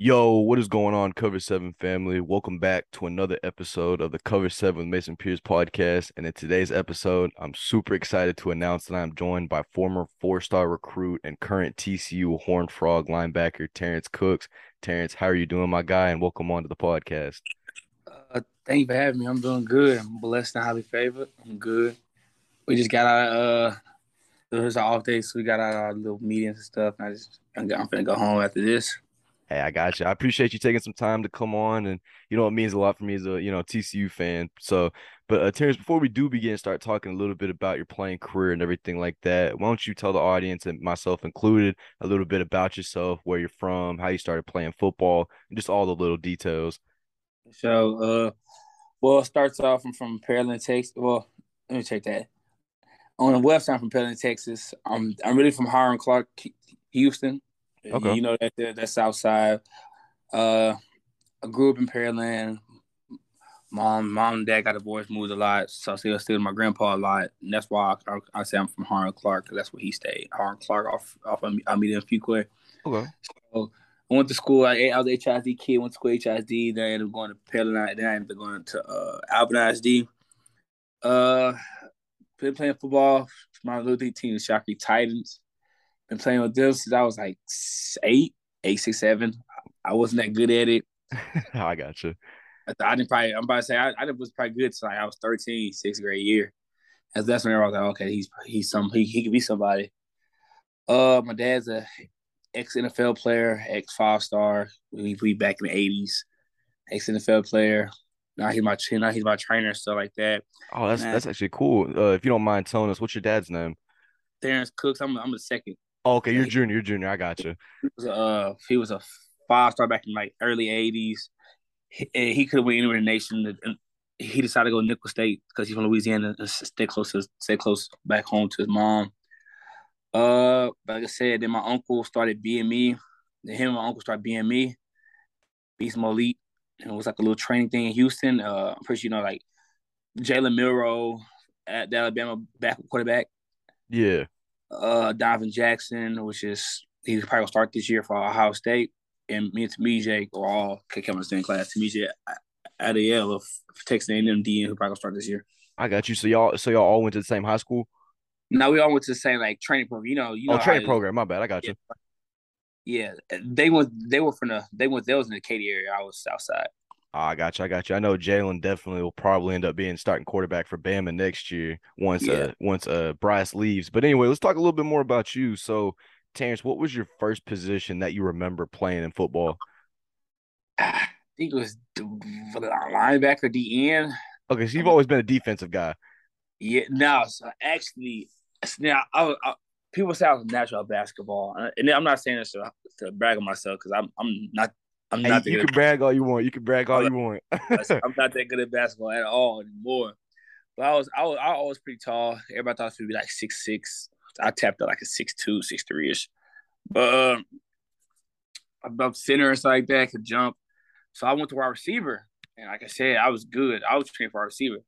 Yo, what is going on, Cover 7 family? Welcome back to another episode of the Cover 7 with Mason Pierce podcast. And in today's episode, I'm super excited to announce that I'm joined by former four star recruit and current TCU Horned Frog linebacker Terrence Cooks. Terrence, how are you doing, my guy? And welcome on to the podcast. Uh, thank you for having me. I'm doing good. I'm blessed and highly favored. I'm good. We just got out uh it was an off day, so we got out our little meetings and stuff. And I just I'm gonna go home after this. Hey, I got you. I appreciate you taking some time to come on, and you know it means a lot for me as a you know TCU fan. So, but uh, Terrence, before we do begin, start talking a little bit about your playing career and everything like that. Why don't you tell the audience and myself included a little bit about yourself, where you're from, how you started playing football, and just all the little details. So, uh, well, it starts off I'm from Pearland, Texas. Well, let me check that. On the west side from Pearland, Texas. I'm I'm really from Hiram Clark, Houston. Okay. You know that that South Side. Uh, I grew up in Pearland. Mom, mom and dad got divorced, moved a lot, so I still stayed with my grandpa a lot, and that's why I, I, I say I'm from Hiram Clark because that's where he stayed. Hiram Clark off off of Almeda and Fuqua. Okay. So I went to school. I, I was a HISD kid. Went to school HISD. Then I ended up going to Pearland. Then I ended up going to uh, Alvin ISD. Uh, been playing football. My little league team, is Shockley Titans been playing with them since I was like eight, eight, six, seven. I wasn't that good at it. I got you. I, I, didn't probably. I'm about to say I, I was probably good So like I was 13, sixth grade year. And that's when I was like, okay, he's he's some he, he could be somebody. Uh, my dad's a ex NFL player, ex five star. We we back in the eighties, ex NFL player. Now he's my now he's my trainer, stuff like that. Oh, that's that's actually cool. Uh, if you don't mind telling us, what's your dad's name? Terrence Cooks. I'm I'm the second. Oh, okay, you're junior. You're junior. I got you. He was, uh, he was a five star back in like early '80s. He, he could have went anywhere in the nation. And he decided to go to Nicholls State because he's from Louisiana and stay close to stay close back home to his mom. Uh, like I said, then my uncle started being me. Then him and my uncle started being me. Beast Elite. And it was like a little training thing in Houston. Uh, I'm pretty sure you know like Jalen Milroe at the Alabama back quarterback. Yeah uh Donovan Jackson, which is he's probably gonna start this year for Ohio State, and me and Tunmise are all come in the same class. Tunmise Adeleye of Texas A&M DN, who probably gonna start this year. I got you. So y'all, so y'all all went to the same high school. No, we all went to the same like training program. You know, you oh, know. Training program. My bad. I got yeah. you. Yeah, they went. They were from the. They went. They was in the Katy area. I was Southside. Oh, I got you. I got you. I know Jalen definitely will probably end up being starting quarterback for Bama next year once yeah. uh once uh Bryce leaves. But anyway, let's talk a little bit more about you. So, Terrence, what was your first position that you remember playing in football? I think it was linebacker, DN. Okay, so you've always been a defensive guy. Yeah, no. So actually, now I, I, people say I was natural basketball, and I'm not saying this to, to brag on myself because I'm I'm not I'm hey, not. You can brag all you want. You can brag all you want. I'm not that good at basketball at all anymore. But I was, I was, I was pretty tall. Everybody thought I was be like six six. I tapped out like a six two, six three ish. But um, above center and stuff like that, I could jump. So I went to wide receiver, and like I said, I was good. I was trained for wide receiver.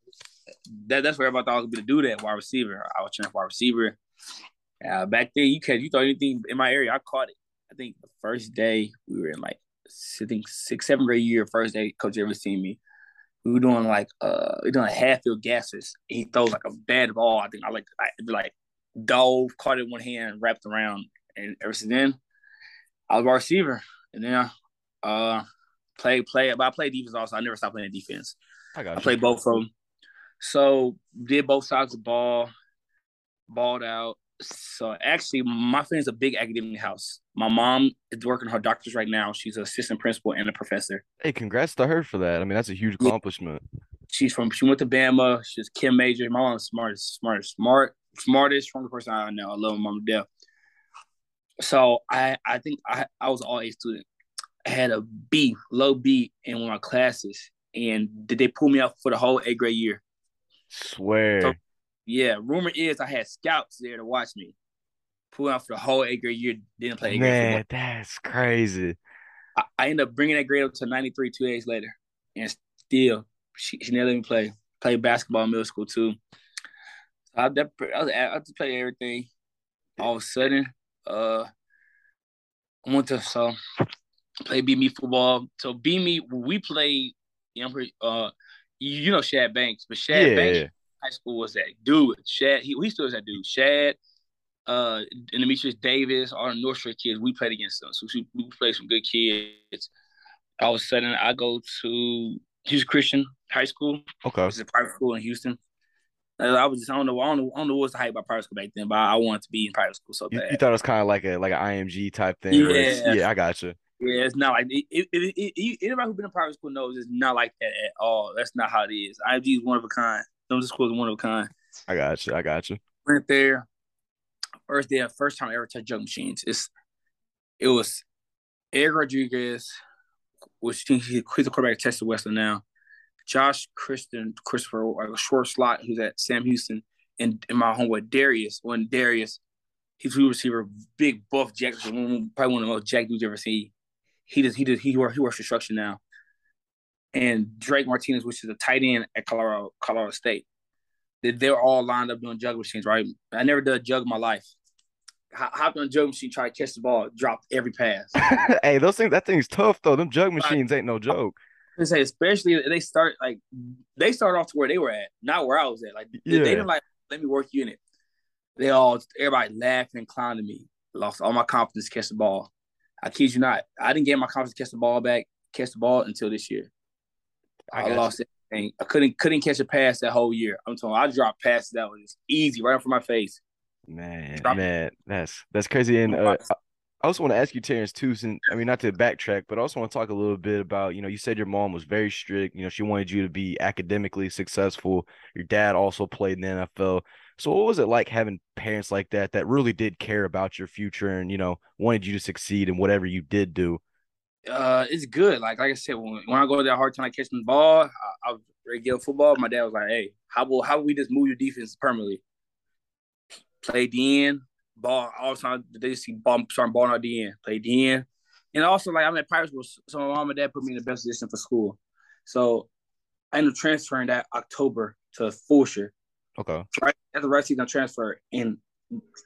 That that's where everybody thought I was going to do that wide receiver. I was trained for wide receiver. Uh, back then, you can you thought anything in my area, I caught it. I think the first day we were in like I think six, seventh grade year, first day coach ever seen me. We were doing like uh we were doing half field gases. He throws like a bad ball. I think I like I be like dove, caught it in one hand, wrapped around, and ever since then, I was a receiver. And then uh play play but I played defense also. I never stopped playing defense. I got I played both of them. So did both sides of the ball, balled out. So actually, my family's a big academic house. My mom is working her doctors right now. She's an assistant principal and a professor. Hey, congrats to her for that. I mean, that's a huge accomplishment. She's from she went to Bama. She's Chem major. My mom's smartest, smartest, smart, smartest, strongest person I know. I love my mom to death. So I I think I I was all A student. I had a B, low B in one of my classes, and did they pull me out for the whole eighth grade year? Swear. So yeah, rumor is I had scouts there to watch me. Pull out for the whole eighth grade year, didn't play. Man, that's crazy. I, I ended up bringing that grade up to 93 two days later. And still, she, she never let me play. Play basketball in middle school too. So I, that, I, was, I just play everything. All of a sudden, uh, I went to so Play B me football. So B me we played. You know, uh, you know Shad Banks, but Shad yeah, Banks high school was that dude. Shad, he, he still is that dude. Shad, uh, and Demetrius Davis, all the North Shore kids. We played against them, so we, we played some good kids. All of a sudden, I go to Houston Christian High School. Okay, it's a private school in Houston. I was just I don't know I don't know, I don't know what's the hype about private school back then, but I wanted to be in private school so you, bad. You, thought it was kind of like a like an IMG type thing. Yeah, yeah, I got you. Yeah, it's not like it, it, it, anybody who's been in private school knows it's not like that at all. That's not how it is. IMG is one of a kind. Some schools are one of a kind. I got you. I got you. Went there. First day, first time I ever touched jug machines. It's it was Eric Rodriguez, which he's the quarterback at Texas Western now. Josh Christian, Christopher, like a short slot who's at Sam Houston, and, and my homeboy Darius. When Darius, he's a receiver, big buff jack, probably one of the most jack dudes you ever seen. He does he does he works he works construction now. And Drake Martinez, which is a tight end at Colorado Colorado State. They, they're all lined up doing jug machines, right? I never did a jug in my life. Hopped on a jug machine, tried to catch the ball, dropped every pass. hey, those things that thing's tough though. Them jug machines ain't no joke. I say, especially they start like they started off to where they were at, not where I was at. Like yeah. they didn't like let me work you in it. They all everybody laughed and clowned at me. Lost all my confidence to catch the ball. I kid you not. I didn't get my confidence to catch the ball back, catch the ball until this year. I, I lost everything. I couldn't couldn't catch a pass that whole year. I'm telling you, I dropped passes that was easy right front of my face. Man, man, that's that's crazy. And uh, I also want to ask you, Terrence, too. Since I mean, not to backtrack, but I also want to talk a little bit about. You know, you said your mom was very strict. You know, she wanted you to be academically successful. Your dad also played in the NFL. So, what was it like having parents like that that really did care about your future and you know wanted you to succeed in whatever you did do? Uh, it's good. Like like I said, when, when I go to that hard time I catch the ball, I, I was regular football. My dad was like, "Hey, how will how will we just move your defense permanently? Play the end, ball all the time. They just see ball starting balling out the end, play the end, and also like I'm at private school, so my mom and dad put me in the best position for school. So I ended up transferring that October to Fulshear. Okay. Right at the right season, I transferred, and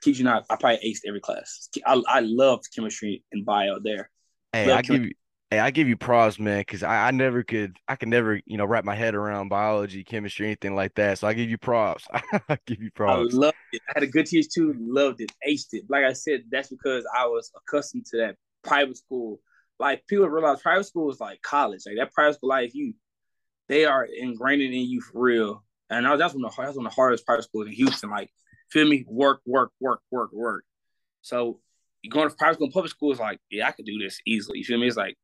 kid you not, I probably aced every class. I I loved chemistry and bio there. Hey, I give you Hey, I give you props, man, because I, I never could, I can never, you know, wrap my head around biology, chemistry, anything like that. So I give you props. I give you props. I loved it. I had a good teacher too. Loved it. Aced it. Like I said, that's because I was accustomed to that private school. Like people realize private school is like college. Like that private school life, you, they are ingrained in you for real. And I, that's one of the that's one of the hardest private schools in Houston. Like, feel me? Work, work, work, work, work. So you're going to private school and public school is like, yeah, I could do this easily. You feel me? It's like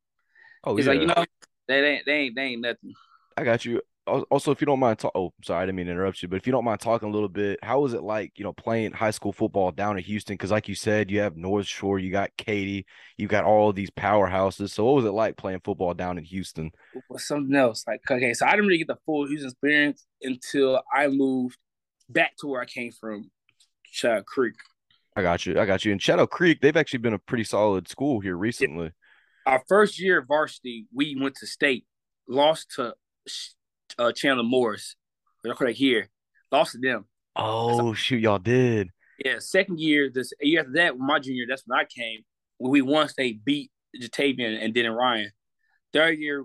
Oh, He's yeah. like, you know, they ain't they ain't they ain't nothing. I got you. Also, if you don't mind, talk. Oh, sorry, I didn't mean to interrupt you. But if you don't mind talking a little bit, how was it like, you know, playing high school football down in Houston? Because, like you said, you have North Shore, you got Katy, you got all these powerhouses. So, what was it like playing football down in Houston? Was something else. Like, okay, so I didn't really get the full Houston experience until I moved back to where I came from, Shadow Creek. I got you. I got you. In Shadow Creek, they've actually been a pretty solid school here recently our first year of varsity, we went to state, lost to uh, Chandler Morris. They're correct here, lost to them. Oh shoot, y'all did. Yeah, second year, this year after that, my junior, that's when I came. We won state, beat Jatavian and then Ryan. Third year,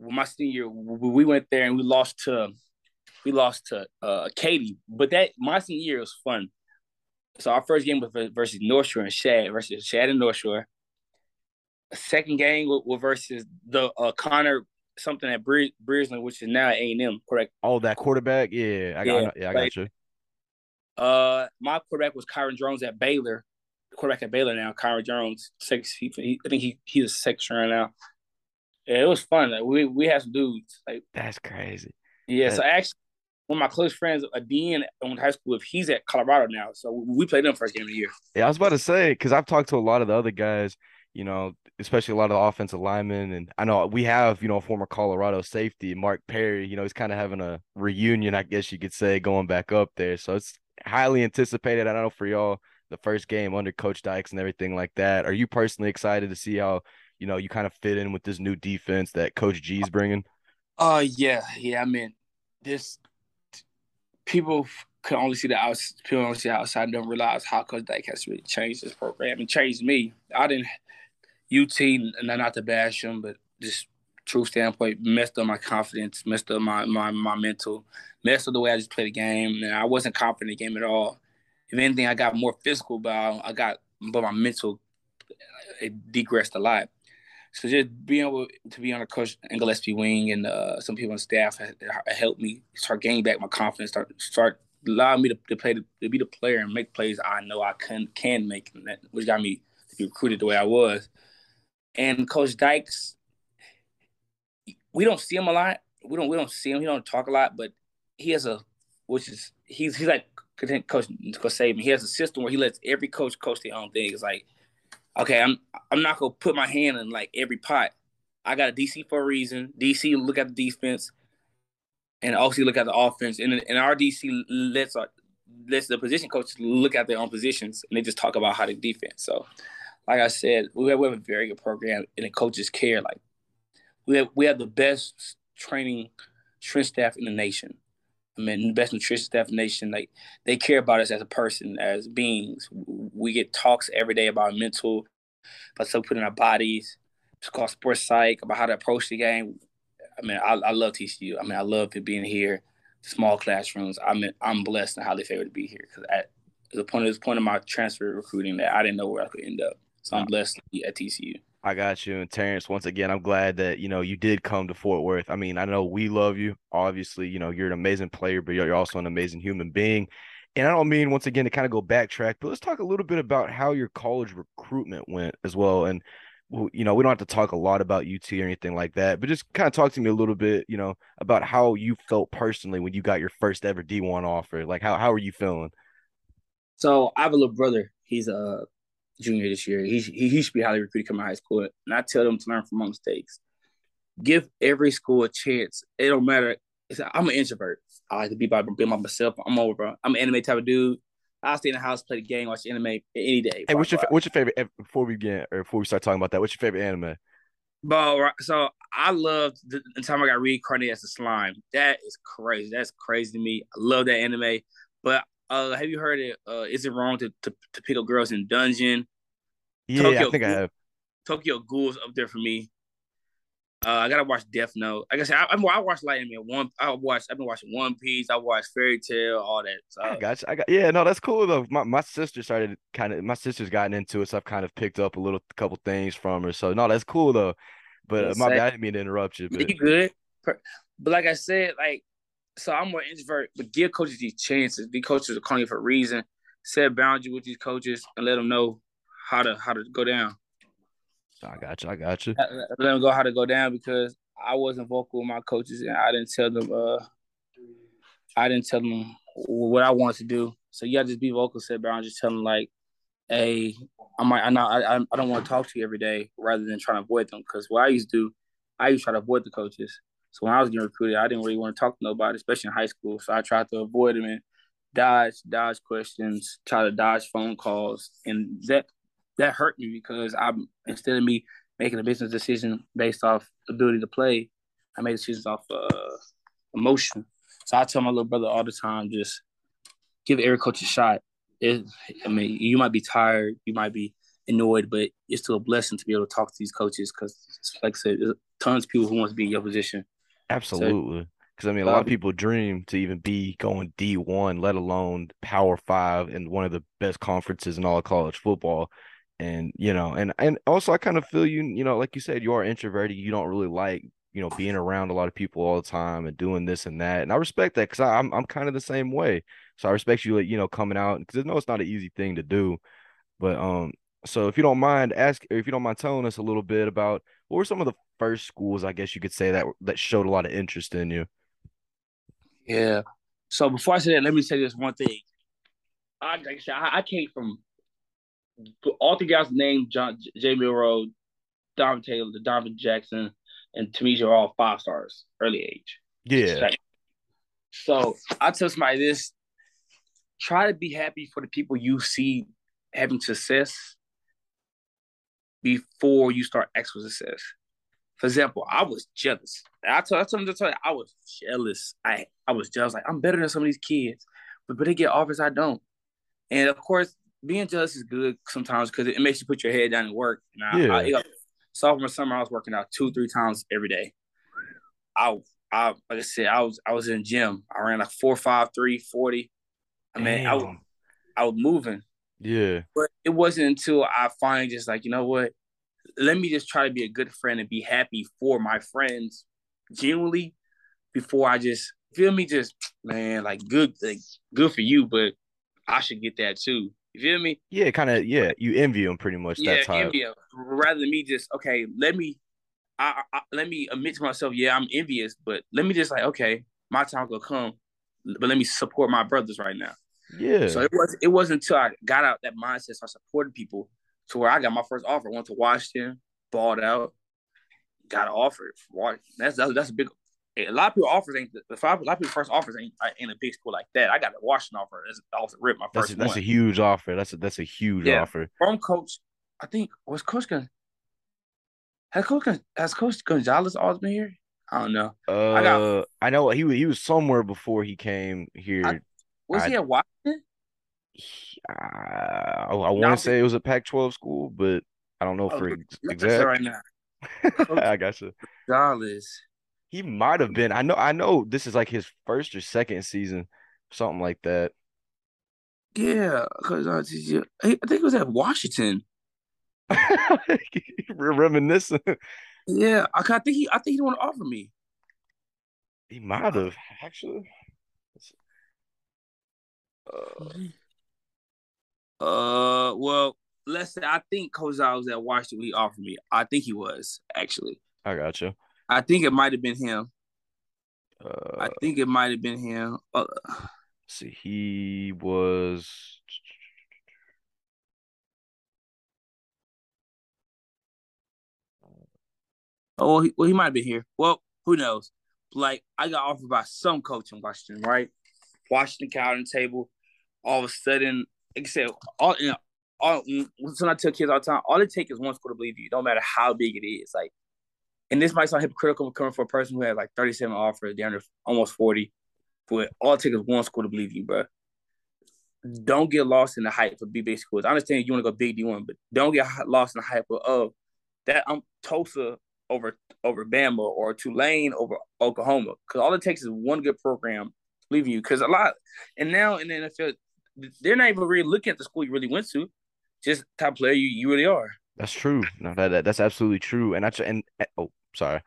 my senior, we went there and we lost to, we lost to uh, Katy. But that my senior year was fun. So our first game was versus North Shore and Shad versus Shad and North Shore second game with, versus the uh, Connor something at Bre- which is now A and M, correct? Oh, that quarterback, yeah, I got, yeah, yeah I got you. Uh, my quarterback was Kyron Drones at Baylor. Quarterback at Baylor now, Kyron Drones. Six, he, he, I think he he's a six right now. Yeah, it was fun. Like, we we had some dudes. Like that's crazy. Yeah, that's... so actually, one of my close friends, a dean in high school, if he's at Colorado now, so we played them first game of the year. Yeah, I was about to say because I've talked to a lot of the other guys you know, especially a lot of the offensive linemen. And I know we have, you know, a former Colorado safety, Mark Perry, you know, he's kind of having a reunion, I guess you could say, going back up there. So it's highly anticipated. I don't know for y'all, the first game under Coach Dykes and everything like that. Are you personally excited to see how, you know, you kind of fit in with this new defense that Coach G's bringing? Uh, yeah, yeah. I mean, this people can only see the outside. People only see the outside. Don't realize how Coach Dyke has really changed this program and changed me. I didn't UT, not not to bash them, but just true standpoint, messed up my confidence, messed up my my my mental, messed up the way I just played the game. And I wasn't confident in the game at all. If anything, I got more physical, but I got but my mental it digressed a lot. So just being able to be on a coach and Gillespie wing and uh, some people on staff helped me start gaining back my confidence, start start allowing me to, to play to, to, be the player and make plays I know I can can make, which got me to be recruited the way I was. And Coach Dykes, we don't see him a lot. We don't we don't see him. He don't talk a lot, but he has a which is he's he's like coach coach me. He has a system where he lets every coach coach their own thing. It's like, okay, I'm I'm not gonna put my hand in like every pot. I got a DC for a reason. DC look at the defense, and also look at the offense. And and our DC lets our lets the position coaches look at their own positions, and they just talk about how to defense. So, like I said, we have, we have a very good program, and the coaches care. Like we have we have the best training strength staff in the nation. I mean, the best nutrition staff in the nation. Like they care about us as a person, as beings. We get talks every day about mental, about stuff put in our bodies. It's called sports psych about how to approach the game. I mean, I, I love TCU. I mean, I love being here, small classrooms. I mean, I'm blessed and highly favored to be here because at the point of the point of my transfer recruiting that I didn't know where I could end up. So I'm uh, blessed to be at TCU. I got you. And Terrence, once again, I'm glad that, you know, you did come to Fort Worth. I mean, I know we love you. Obviously, you know, you're an amazing player, but you're also an amazing human being. And I don't mean once again to kind of go backtrack, but let's talk a little bit about how your college recruitment went as well. And you know, we don't have to talk a lot about UT or anything like that, but just kind of talk to me a little bit, you know, about how you felt personally when you got your first ever D1 offer. Like how how are you feeling? So I have a little brother. He's a junior this year. He, he, he should be highly recruited coming out of high school. And I tell them to learn from my mistakes. Give every school a chance. It don't matter. I'm an introvert. I like to be by be by myself. I'm over. I'm an anime type of dude. I'll stay in the house, play the game, watch anime any day. Hey, what's your what's your favorite eh, before we begin or before we start talking about that? What's your favorite anime? But so I loved the, the time I got reincarnated as a slime. That is crazy. That's crazy to me. I love that anime. But uh, have you heard it? Uh, is it wrong to, to, to pick up girls in dungeon? Yeah, Tokyo I think Ghoul, I have. Tokyo Ghoul's up there for me. Uh, I gotta watch Death Note. Like I said, I, I, I watched Light Anime. One, I watched. I've been watching One Piece. I watched Fairy Tail. all that. So. I got you. I got. Yeah, no, that's cool though. My my sister started kind of. My sister's gotten into it, so I've kind of picked up a little couple things from her. So no, that's cool though. But uh, my bad, I didn't mean to interrupt you. But you good. But like I said, like so I'm more introvert, but give coaches these chances. These coaches are calling you for a reason. Set boundaries with these coaches and let them know how to how to go down. I got you. I got you. Let them go how to go down because I wasn't vocal with my coaches and I didn't tell them. Uh, I didn't tell them what I wanted to do. So you got to just be vocal, set boundaries. Tell them like, hey, I might, I not, I, I don't want to talk to you every day, rather than trying to avoid them. Because what I used to do, I used to try to avoid the coaches. So when I was getting recruited, I didn't really want to talk to nobody, especially in high school. So I tried to avoid them and dodge, dodge questions, try to dodge phone calls, and that that hurt me because I'm instead of me making a business decision based off ability to play, I made decisions off uh, emotion. So I tell my little brother all the time, just give every coach a shot. It, I mean, you might be tired, you might be annoyed, but it's still a blessing to be able to talk to these coaches because, like I said, tons of people who want to be in your position. Absolutely. Because I mean, a lot of people dream to even be going D one, let alone Power Five, and one of the best conferences in all of college football. And you know, and and also I kind of feel you. You know, like you said, you are introverted. You don't really like you know being around a lot of people all the time and doing this and that. And I respect that because I'm I'm kind of the same way. So I respect you, you know, coming out because I know it's not an easy thing to do. But um, so if you don't mind, ask if you don't mind telling us a little bit about what were some of the first schools, I guess you could say that that showed a lot of interest in you. Yeah. So before I say that, let me say this one thing. I like I, said, I, I came from all the guys named John J. Milroe, Donovan Taylor, Donovan Jackson, and Tamisha are all five stars early age. Yeah. So I tell somebody this: try to be happy for the people you see having success before you start success. For example, I was jealous. I told, I told him to tell you, I was jealous. I, I was jealous. Like, I'm better than some of these kids, but, but they get offers I don't. And of course, being jealous is good sometimes because it makes you put your head down and work. And I, yeah. I, sophomore summer, I was working out two, three times every day. I, I, like I said, I was, I was in gym. I ran like four, five, three, 40. I mean, I was, I was moving. Yeah. But it wasn't until I finally just like, you know what? Let me just try to be a good friend and be happy for my friends genuinely before I just feel me just man, like good like good for you, but I should get that too. You feel me? Yeah, kind of. Yeah, you envy him pretty much. Yeah, that time. envy him. Rather than me just okay, let me, I, I, let me admit to myself, yeah, I'm envious, but let me just like okay, my time will come, but let me support my brothers right now. Yeah. So it was it wasn't until I got out that mindset, so I supported people to where I got my first offer. Went to Washington, balled out, got an offer. That's that's, that's a big. A lot of people offers ain't the a lot of people first offers ain't in a big school like that. I got a Washington offer. That's off the rip. My that's first a, that's one. a huge offer. That's a that's a huge Yeah. offer. from coach. I think was Coach Gon. Has Coach has Coach Gonzalez always been here? I don't know. Uh, I, got- I know he he was somewhere before he came here. Was I- he at Washington? He- uh, I, I want to say it was a Pac-12 school, but I don't know Oh, for ex- exact. right now. I gotcha. Gonzalez. He might have been. I know. I know. This is like his first or second season, something like that. Yeah, because uh, I think it was at Washington. Reminiscing. Yeah, I, I think he. I think he want to offer me. He might have actually. Uh, Uh, well, let's say I think Coach was at Washington. He offered me. I think he was actually. I got you. I think it might have been him. Uh, I think it might have been him. Uh, see, he was. oh, well, he, well, he might have been here. Well, who knows? Like I got offered by some coach in Washington, right? Washington counter table. All of a sudden, like I said, all you know, all when I tell kids all the time, all it takes is one school to believe you. Don't matter how big it is. Like, and this might sound hypocritical coming from a person who had like 37 offers, down to almost 40. But all it takes is one school to believe you, bro. Don't get lost in the hype of big schools. I understand you want to go big D1, but don't get lost in the hype of oh, that I'm Tulsa over over Bama or Tulane over Oklahoma. Because all it takes is one good program leaving you. Because a lot, and now in the NFL, they're not even really looking at the school you really went to, just top player you, you really are. That's true. No, that, that that's absolutely true. And I try, and oh, sorry.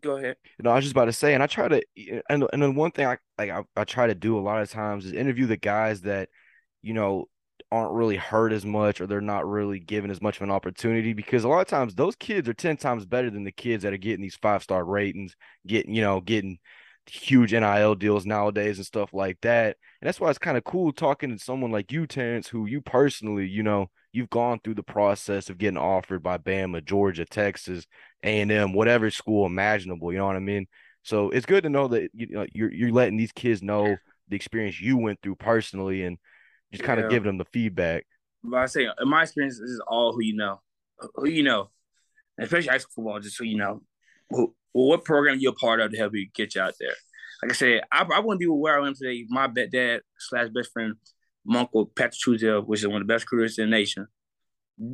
Go ahead. You know, I was just about to say, and I try to, and and then one thing I like I, I try to do a lot of times is interview the guys that, you know, aren't really hurt as much or they're not really given as much of an opportunity because a lot of times those kids are 10 times better than the kids that are getting these five star ratings, getting, you know, getting huge NIL deals nowadays and stuff like that. And that's why it's kind of cool talking to someone like you, Terrence, who you personally, you know, you've gone through the process of getting offered by Bama, Georgia, Texas, A&M, whatever school imaginable, you know what I mean? So it's good to know that you know you're you're letting these kids know the experience you went through personally and just kind Yeah. of giving them the feedback. But I say, in my experience, this is all who you know, who you know, especially high school football. Just who you know, who, what program are you're a part of to help you get you out there. Like I said, I, I wouldn't be where I am today. My bet dad slash best friend, my uncle Patrick Truesdale, which is one of the best recruiters in the nation,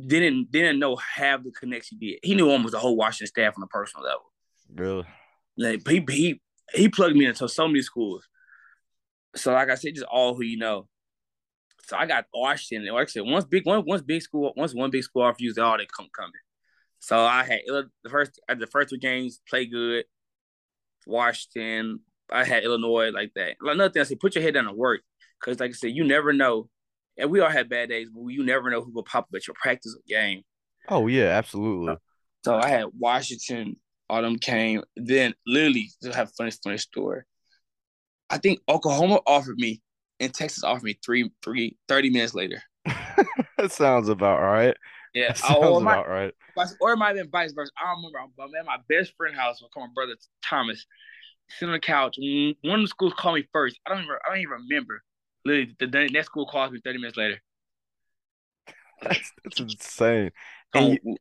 didn't didn't know half the connects he did. He knew almost the whole Washington staff on a personal level. Really? Like he he he plugged me into so many schools. So like I said, just all who you know. So I got Washington. Like I said, once big one once big school once one big school offers you, they all they come coming. So I had the first at the first three games play good. Washington, I had Illinois like that. Like another thing I said, put your head down and work because like I said, you never know. And we all had bad days, but you never know who will pop up at your practice or game. Oh yeah, absolutely. So I had Washington, Autumn came. Then literally to have a funny, funny story. I think Oklahoma offered me and Texas offered me three, three, 30 minutes later. that sounds about right. Yeah. Sounds or, might, about right. or it might have been vice versa. I don't remember. I'm at my best friend house with my brother Thomas. Sitting on the couch. Mm, One of the schools called me first. I don't even I don't even remember. Literally, the, the next school calls me 30 minutes later. That's, that's insane. Oh, you-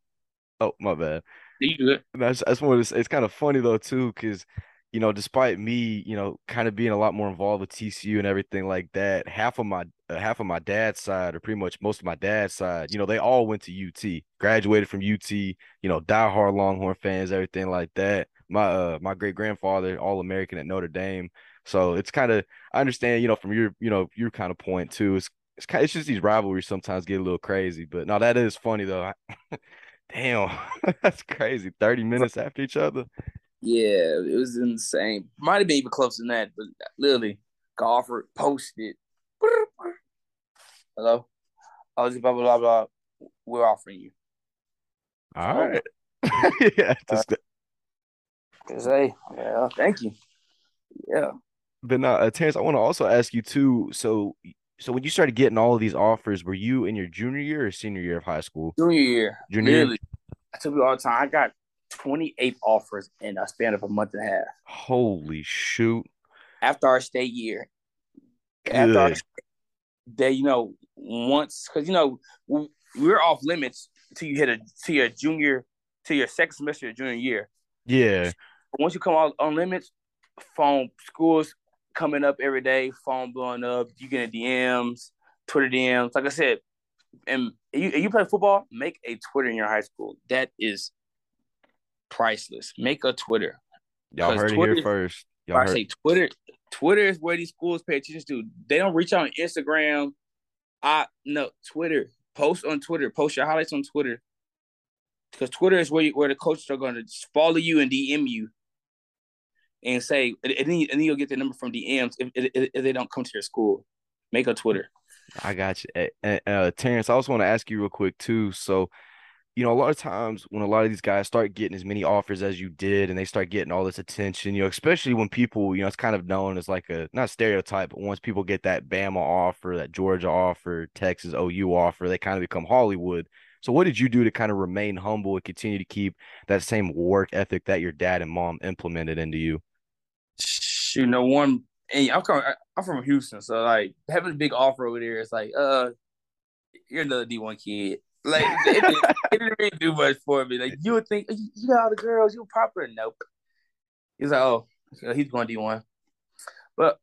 oh, my bad. you good? I just, I just wanted to say, it's kind of funny though too, because you know, despite me, you know, kind of being a lot more involved with TCU and everything like that, half of my uh, half of my dad's side, or pretty much most of my dad's side, you know, they all went to UT, graduated from UT, you know, diehard Longhorn fans, everything like that. My uh my great grandfather, all American at Notre Dame. So it's kind of I understand, you know, from your you know your kind of point too. It's it's kind of, it's just these rivalries sometimes get a little crazy, but no, that is funny though. Damn, that's crazy. Thirty minutes after each other. Yeah, it was insane. Might have been even closer than that, but literally, golfer posted. Hello, I was blah blah blah blah. We're offering you. All right. yeah, just. Uh, say, yeah, thank you. Yeah. But now, uh, Terrence, I want to also ask you too. So, so when you started getting all of these offers, were you in your junior year or senior year of high school? Junior year. Junior year. I tell you all the time. I got 28 offers in a span of a month and a half. Holy shoot. After our state year. After our they, you know, once because you know we're off limits till you hit a to your junior to your second semester of junior year. Yeah. Once you come out on limits, phone schools coming up every day, phone blowing up, you getting DMs, Twitter DMs. Like I said, and you you play football, make a Twitter in your high school. That is priceless. Make a Twitter. Y'all heard Twitter, it here first. Y'all I say Twitter. Twitter is where these schools pay attention to. They don't reach out on Instagram. I no Twitter. Post on Twitter. Post your highlights on Twitter. Because Twitter is where you, where the coaches are going to follow you and DM you, and say, and then, and then you'll get the number from DMs if, if, if they don't come to your school. Make a Twitter. I got you, uh, Terrence. I also want to ask you real quick too. So, you know, a lot of times when a lot of these guys start getting as many offers as you did and they start getting all this attention, you know, especially when people, you know, it's kind of known as like a not stereotype, but once people get that Bama offer, that Georgia offer, Texas OU offer, they kind of become Hollywood. So what did you do to kind of remain humble and continue to keep that same work ethic that your dad and mom implemented into you? You know, one and I'm from I'm from Houston, so like having a big offer over there, it's like, uh, you're another D one kid. Like it, didn't, it, didn't really do much for me. Like you would think you got all the girls, you proper. Nope. He's like, oh, he's going D one. But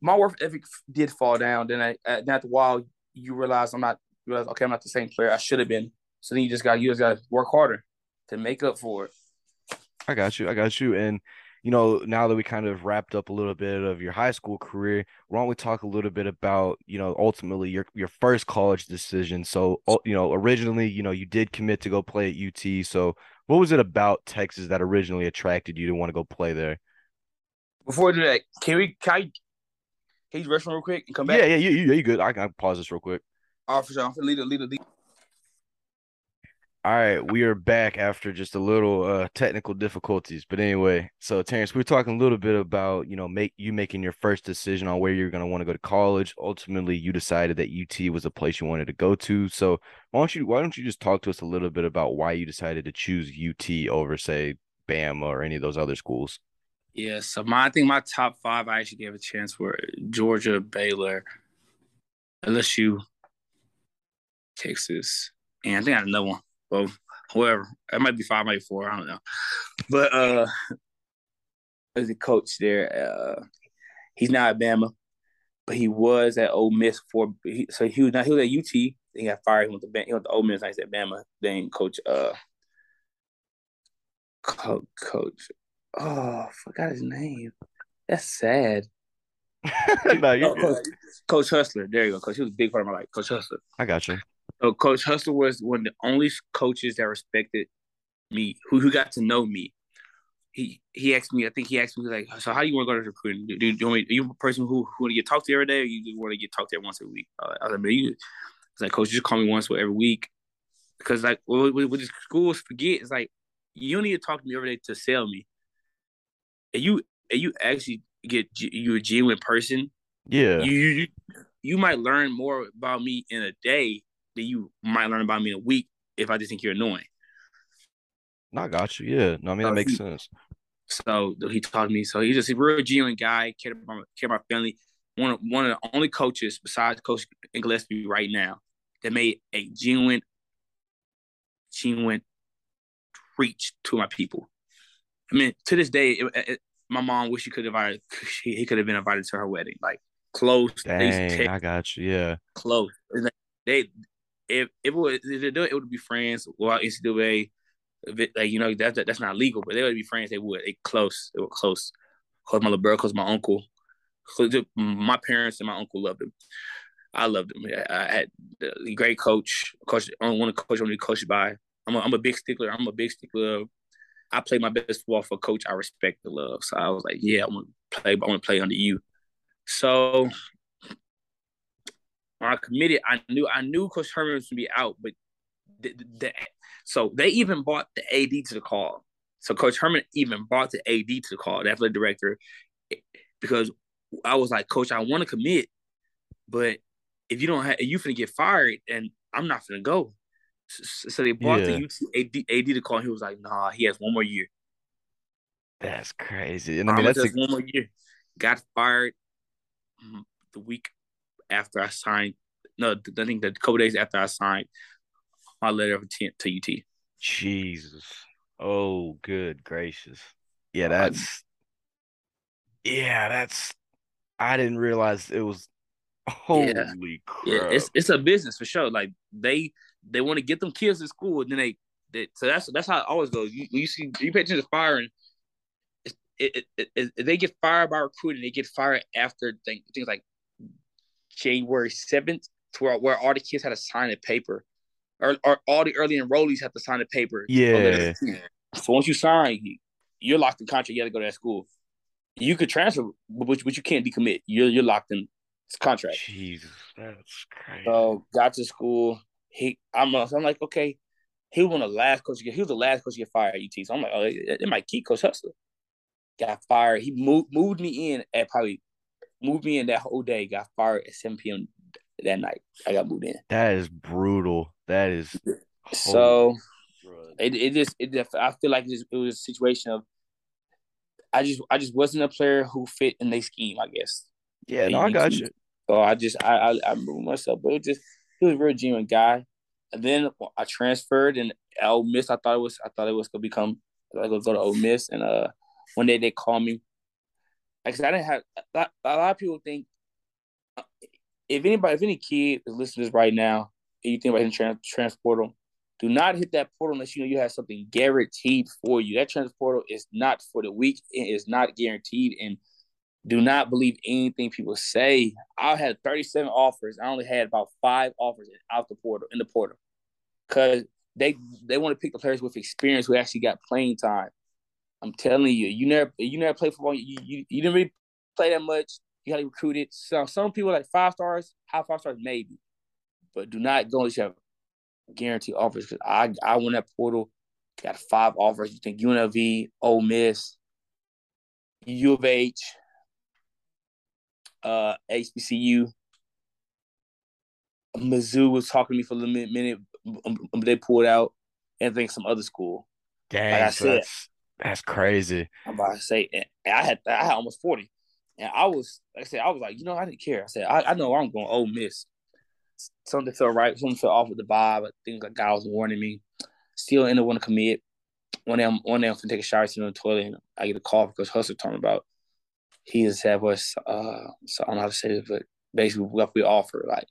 my work ethic did fall down. Then I, then after a while, you realize I'm not. Realize okay, I'm not the same player I should have been. So then you just got you just got to work harder to make up for it. I got you. I got you. And you know, now that we kind of wrapped up a little bit of your high school career, why don't we talk a little bit about, you know, ultimately your your first college decision? So, oh, you know, originally, you know, you did commit to go play at UT. So, what was it about Texas that originally attracted you to want to go play there? Before we do that, can we can I, can you rest real quick and come back? Yeah, yeah, you you, you good. I can pause this real quick. Oh, sure. I'm lead, the lead, lead. All right, we are back after just a little uh technical difficulties. But anyway, so Terrence, we are talking a little bit about, you know, make you making your first decision on where you're gonna want to go to college. Ultimately, you decided that UT was a place you wanted to go to. So why don't you why don't you just talk to us a little bit about why you decided to choose UT over, say, Bama or any of those other schools? Yeah, so my I think my top five I actually gave a chance for Georgia, Baylor, LSU, Texas, and I think I had another one well, whoever. It might be five, might four. I don't know. But uh as a coach there, uh he's now at Bama, but he was at Ole Miss for he, so he was not he was at UT. He got fired. He went to he went to Ole Miss. He's at Bama. Then coach uh coach coach. Oh, I forgot his name. That's sad. no, oh, coach, coach Hutzler. There you go. Coach, he was a big part of my life. Coach Hutzler. I got you. So Coach Hutzler was one of the only coaches that respected me, who who got to know me. He he asked me, I think he asked me like, so how do you want to go to recruiting? Do, do, do, are you a person who, who want to get talked to every day, or you just want to get talked to once a week? Uh, I was like, you, it's like, coach, just call me once every week, because like what, what, what the schools forget is like, you don't need to talk to me every day to sell me. And you and you actually get you a genuine person. Yeah, you, you you might learn more about me in a day that you might learn about me in a week if I just think you're annoying. No, I got you. Yeah, no, I mean that makes he, sense. So he taught me. So he's just a real genuine guy. Cared about cared about family. One of one of the only coaches besides Coach Gillespie right now that made a genuine, genuine reach to my people. I mean, to this day, it, it, my mom wish she could have invited. He, he could have been invited to her wedding. Like close. Dang, I got you. Yeah, close. They if it would if it, it would be friends. Well, it's the way, like you know that, that that's not legal, but they would be friends. They would. They close. They were close. Cause my little brother, cause my uncle, cause my parents and my uncle loved him. I loved him. I, had a great coach. Coach, don't want to coach only coach by. I'm a, I'm a big stickler. I'm a big stickler. I play my best football for coach. I respect the love. So I was like, yeah, I want to play. I want to play under you. So when I committed, I knew I knew Coach Herman was gonna be out, but the, the, so they even bought the AD to the call. So Coach Herman even bought the AD to the call, the athletic director, because I was like, Coach, I want to commit, but if you don't have, you finna get fired, and I'm not finna go. So, they bought yeah. the UT AD, AD to call. And he was like, Nah, he has one more year. That's crazy. And I mean, that's a... one more year. Got fired mm, the week after I signed. No, I think the couple days after I signed my letter of intent to UT. Jesus. Oh, good gracious. Yeah, that's. Yeah, that's. I didn't realize it was. Holy yeah. crap! Yeah, it's it's a business for sure. Like they they want to get them kids in school, and then they, they so that's that's how it always goes. You you see you pay attention to firing. It, it, it, it, they get fired by recruiting. They get fired after things, things like January seventh, where where all the kids had to sign a paper, or, or all the early enrollees have to sign a paper. Oh, yeah. So once you sign, you're locked in contract. You got to go to that school. You could transfer, but but you can't decommit. You're you're locked in contract. Jesus, that's crazy. So got to school. He, I'm, I'm like, okay. He was one of the last coach to get. He was the last coach to get fired at UT. So I'm like, oh, it, it might keep Coach Hutzler. Got fired. He moved moved me in at probably moved me in that whole day. Got fired at 7 p.m. that night. I got moved in. That is brutal. That is so. It, it just it I feel like it, just, it was a situation of I just I just wasn't a player who fit in their scheme. I guess. Yeah, no, I got you. So I just I I, I moved myself, but it just he was a real genuine guy. And then I transferred and Ole Miss. I thought it was I thought it was gonna become like go to Ole Miss. And uh, one day they called me. Like I didn't have a lot, of people think uh, if anybody, if any kid is listening to this right now, and you think about hitting trans, transportal, do not hit that portal unless you know you have something guaranteed for you. That transportal is not for the weak. It is not guaranteed, and do not believe anything people say. I had 37 offers. I only had about five offers out the portal in the portal. Cause they they want to pick the players with experience who actually got playing time. I'm telling you, you never you never play football. You you, you didn't really play that much. You got to recruit it. So some people like five stars, high five stars maybe, but do not go unless you have guaranteed offers. Because I I went that portal, got five offers. You think UNLV, Ole Miss, U of H, uh, HBCU. Mizzou was talking to me for a minute, minute they pulled out, and I think some other school. Dang, like I said, that's, that's crazy. I'm about to say, I had I had almost forty, and I was like I said, I was like, you know, I didn't care. I said, I, I know I'm going Ole Miss. Something felt right, something felt off with the vibe. Things like God was warning me. Still ended up want to commit. One day, I'm, one day I'm gonna take a shower, sit on the toilet, and I get a call because Hutzler talking about he just had was uh so I don't know how to say this, but basically what we offer like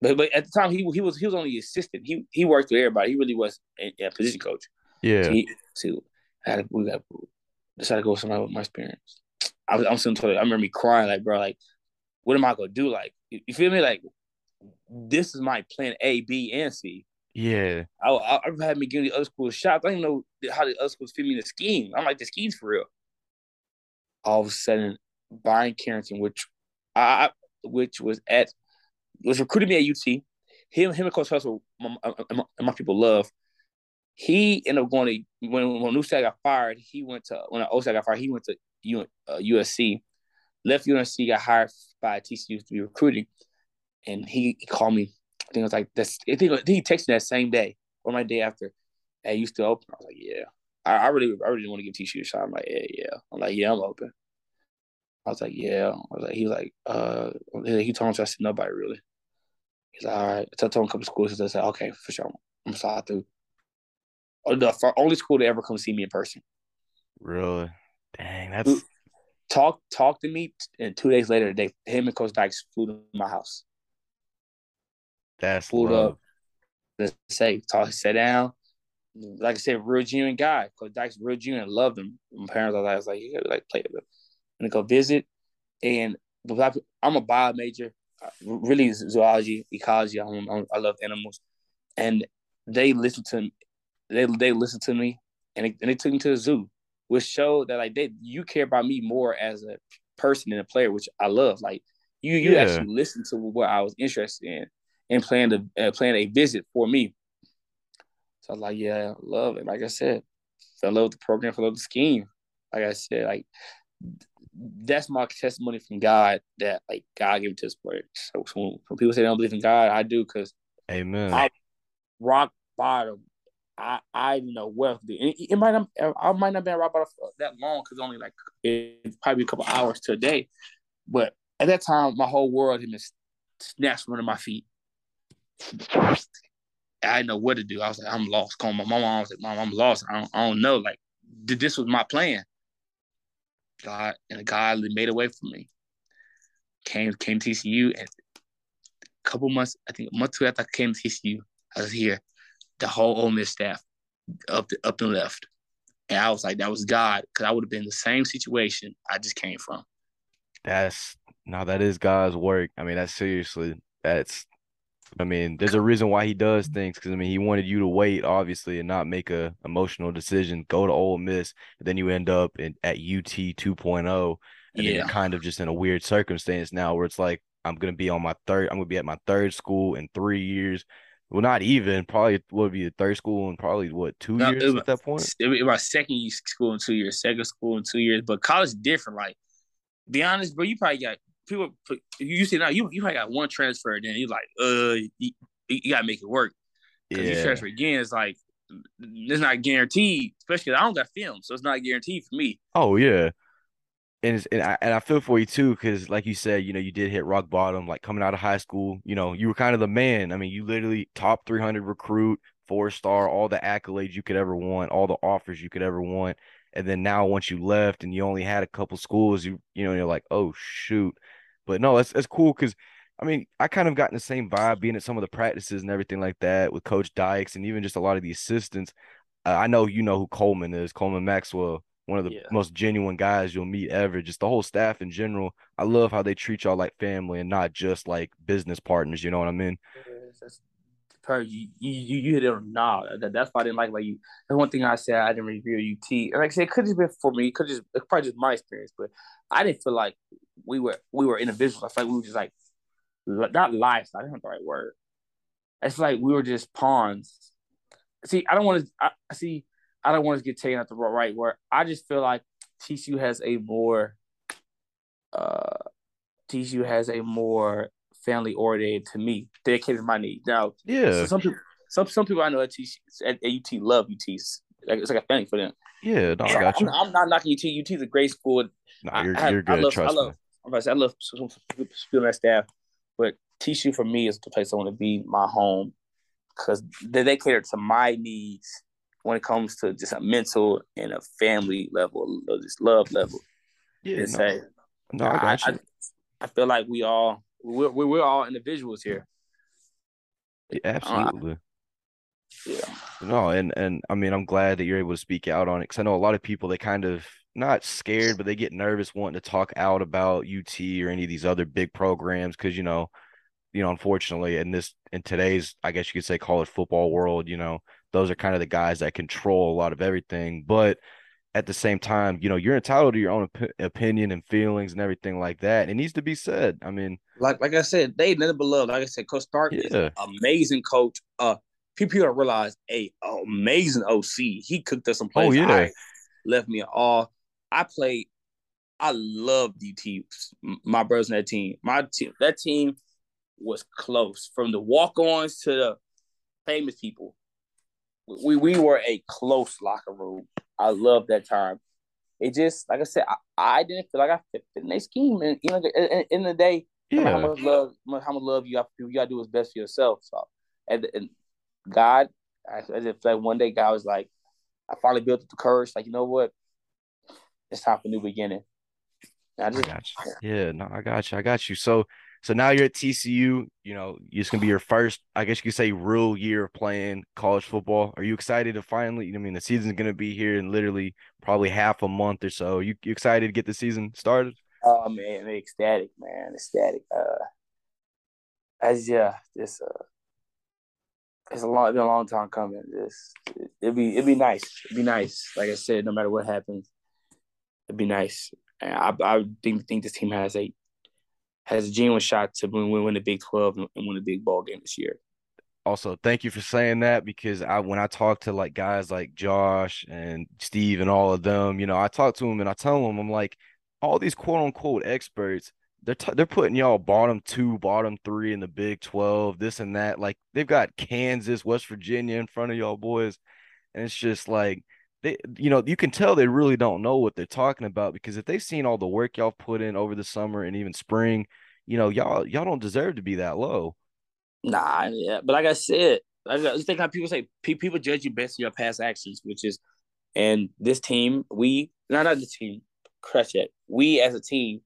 but but at the time he he was he was only assistant. He he worked with everybody. He really was a, a position coach. Yeah. So, he, so I had we got decided to go with somebody with my experience. I was I'm sitting I remember me crying like bro like what am I gonna do like you, you feel me like this is my plan A B and C. Yeah. I I, I had me giving the other schools shots. I didn't know how the other schools fit me in the scheme. I'm like the scheme's for real all of a sudden Bryan Carrington, which I which was at was recruiting me at UT. Him, him and Coach Hustle, my, my, my people love. He ended up going to when when Newstead got fired. He went to when Osag got fired. He went to U, uh, USC, left UNC, got hired by TCU to be recruiting, and he, he called me. I think it was like this. I think, I think he texted me that same day or my day after. Hey, you still open? I was like, yeah. I, I really, I really want to give TCU a shot. I'm like, yeah, yeah. I'm like, yeah, I'm open. I was like, yeah. I was like, he was like, uh, he told me I said nobody really. He's like, all right. So I told him a couple schools. I said, okay, for sure. I'm slide through. The only school to ever come see me in person. Really? Dang, that's talk talk to me, and two days later, they him and Coach Dykes flew to my house. That's flew love. up. Let's say talk, sit down. Like I said, real genuine guy. Coach Dykes real genuine, loved him. My parents I was like, you gotta like play with him. And go visit, and I'm a bio major, uh, really zoology, ecology. I'm, I'm, i love animals, and they listened to. They they listened to me, and they, and they took me to the zoo which showed that like they you care about me more as a person and a player, which I love. Like you you yeah. actually listened to what I was interested in and planned a uh, planned a visit for me. So I was like, yeah, I love it. Like I said, I love the program, I love the scheme. Like I said, like that's my testimony from God that like God gave it to this player. So when, when people say they don't believe in God, I do because Amen. I rock bottom I I know wealthy. It, it might not I might not be rock bottom that long because only like it's probably a couple hours to a day, but at that time my whole world had been snatched from under my feet. I didn't know what to do. I was like, I'm lost. Calling my mom, I was like, Mom, I'm lost. I don't, I don't know. Like, this was my plan. God and God made a way for me. Came came to TCU and a couple months, I think a month two after I came to TCU, I was here the whole Ole Miss staff up the, up and left. And I was like, that was God, because I would have been in the same situation I just came from. That's now that is God's work. I mean, that's seriously that's. I mean, there's a reason why he does things because I mean, he wanted you to wait, obviously, and not make a emotional decision. Go to Ole Miss, and then you end up in, at UT 2.0, and yeah. then you're kind of just in a weird circumstance now where it's like I'm gonna be on my third. I'm gonna be at my third school in three years. Well, not even. Probably would be the third school in probably what two no, years was, at that point. It was my second school in two years, second school in two years. But college is different. Like, be honest, bro. You probably got people. You see now, you you probably got one transfer, then you're like, uh, you, you gotta make it work. Because yeah. you transfer again, it's like it's not guaranteed. Especially I don't got film, so it's not guaranteed for me. Oh yeah and and I, and I feel for you too because like you said you know you did hit rock bottom like coming out of high school you know you were kind of the man. I mean you literally top 300 recruit four star all the accolades you could ever want all the offers you could ever want. And then now once you left and you only had a couple schools you you know you're like oh shoot. But no that's that's cool because I mean, I kind of gotten the same vibe being at some of the practices and everything like that with Coach Dykes and even just a lot of the assistants. Uh, I know you know who Coleman is, Coleman Maxwell one of the yeah. most genuine guys you'll meet ever. Just the whole staff in general. I love how they treat y'all like family and not just like business partners. You know what I mean? That's, you, you you hit it on nah. That, that's why I didn't like like you. That's one thing I said I didn't review UT. And like I said, it could have been for me. It could just it's probably just my experience, but I didn't feel like we were we were individuals. I felt like we were just like not lifestyle. I don't know the right word. It's like we were just pawns. See, I don't want to. I see. I don't want to get taken at the right word. I just feel like TCU has a more uh TCU has a more family oriented to me, dedicated to my needs. Now, yeah, some people, some some people I know at TCU at, at UT love UT. Like it's like a family for them. Yeah, no, I got you. I'm, I'm not knocking UT. UT is a great school. No, you're, I, you're good. I love, trust I love, me. I'm to say, I love feeling that staff, but TCU for me is the place I want to be, my home, because they, they cater to my needs when it comes to just a mental and a family level, or just love level. Yeah, no, no, I got you. I, I, feel like we all we're we're all individuals here. Yeah, absolutely. Uh, yeah. No, and and I mean, I'm glad that you're able to speak out on it because I know a lot of people they kind of not scared, but they get nervous wanting to talk out about UT or any of these other big programs because you know, you know, unfortunately, in this in today's, I guess you could say, college football world, you know, those are kind of the guys that control a lot of everything. But at the same time, you know, you're entitled to your own op- opinion and feelings and everything like that. It needs to be said. I mean, like like I said, they never beloved. Like I said, Coach Sark yeah. is an amazing coach. Uh, people don't realize a amazing OC. He cooked us some plays. Oh yeah, I left me all. I played. I love the DT. My brothers in that team. My team. That team was close from the walk-ons to the famous people we we were a close locker room. I love that time. It just like I said, I, I didn't feel like I fit, in their scheme, and you know, in, in the day, yeah. how much love, how much love you have, you gotta do what's best for yourself. So, and, and God, I, I just like one day, God was like, I finally built up the courage. Like, you know what? it's time for a new beginning. I, just, I got you. Yeah, no, I got you. I got you. So so now you're at TCU. You know, it's gonna be your first, I guess you could say, real year of playing college football. Are you excited to finally? I mean, the season's gonna be here in literally probably half a month or so. You, you excited to get the season started? Oh man, ecstatic, man, ecstatic. Uh, as yeah, this uh, it's a long, been a long time coming. This it'd be it'd be nice. It'd be nice. Like I said, no matter what happens, it'd be nice. And I I think think this team has a has a genuine shot to win win the Big Twelve and win a big ball game this year. Also, thank you for saying that because I when I talk to like guys like Josh and Steve and all of them, you know, I talk to them and I tell them I'm like all these quote unquote experts they're t- they're putting y'all bottom two, bottom three in the Big Twelve, this and that. Like they've got Kansas, West Virginia in front of y'all boys, and it's just like they, you know, you can tell they really don't know what they're talking about because if they've seen all the work y'all put in over the summer and even spring, you know, y'all y'all don't deserve to be that low. Nah, yeah, but like I said, I just think how people say people judge you based on your past actions, which is, and this team, we not not the team, crush it. We as a team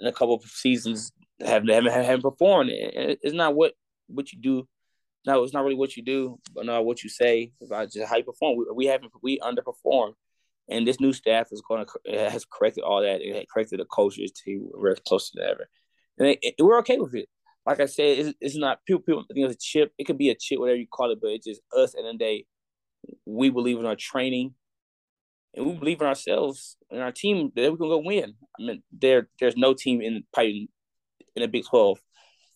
in a couple of seasons haven't haven't, haven't performed. It's not what what you do. No, it's not really what you do, but not what you say about just how you perform. We, we haven't we underperformed, and this new staff is going to has corrected all that. It corrected the cultures to we're closer than ever, and we're okay with it. Like I said, it's, it's not people. People think it's a chip. It could be a chip, whatever you call it, but it's just us. And then they, we believe in our training and we believe in ourselves and our team that we can go win. I mean, there there's no team in Python in the Big Twelve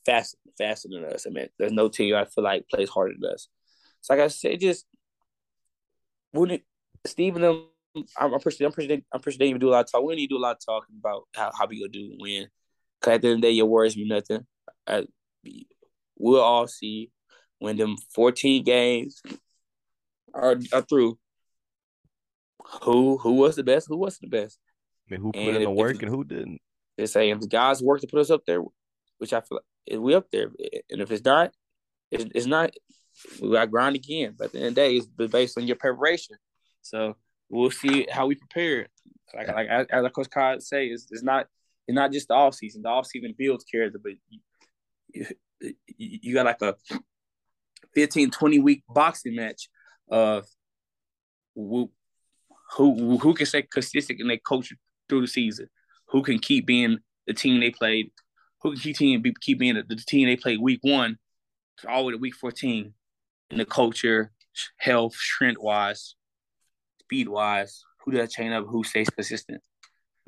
faster faster than us. I mean, there's no team I feel like plays harder than us. So like I said, just wouldn't Steve and them. I'm, I'm pretty, I'm pretty, I'm pretty. They even do a lot of talk. We need to do a lot of talking about how how we gonna do win. Cause at the end of the day, your worries me nothing. I, we'll all see when them 14 games are, are through who who was the best, who wasn't the best. I mean, who put and in the work if, and who didn't. They say if the guys work to put us up there, which I feel like we up there, and if it's not, it's, it's not. We got grind again. But at the end of the day, it's based on your preparation. So we'll see how we prepare. Like like as Coach Todd say, it's, it's not it's not just the off season. The off season builds character, but you, you, you got like a 15, 20 week boxing match of who who who can stay consistent in their coach through the season, who can keep being the team they played, who can keep team keep being the, the team they played week one, all the way to week fourteen, in the culture, health, strength wise, speed wise, who does chain up, who stays consistent.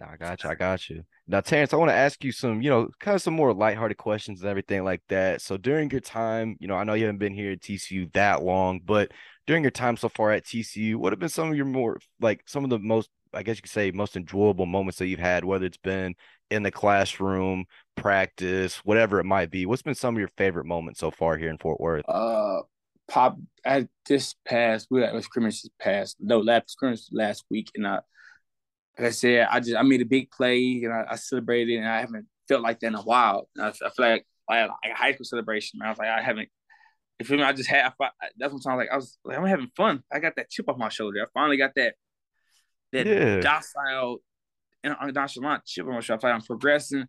I got you. I got you. Now, Terrence, I want to ask you some, you know, kind of some more lighthearted questions and everything like that. So during your time, you know, I know you haven't been here at TCU that long, but during your time so far at TCU, what have been some of your more like some of the most, I guess you could say, most enjoyable moments that you've had, whether it's been in the classroom, practice, whatever it might be? What's been some of your favorite moments so far here in Fort Worth? Uh, pop at this past we had scrimmage this past no last scrimmage last week, and I, like I said, I just I made a big play and I, I celebrated, and I haven't felt like that in a while. I, I feel like I had like a high school celebration. I was like, I haven't If you? I just had I, that's what I'm like. I was like, I'm having fun. I got that chip off my shoulder. I finally got that that yeah. docile and nonchalant chip on my shoulder. I am progressing.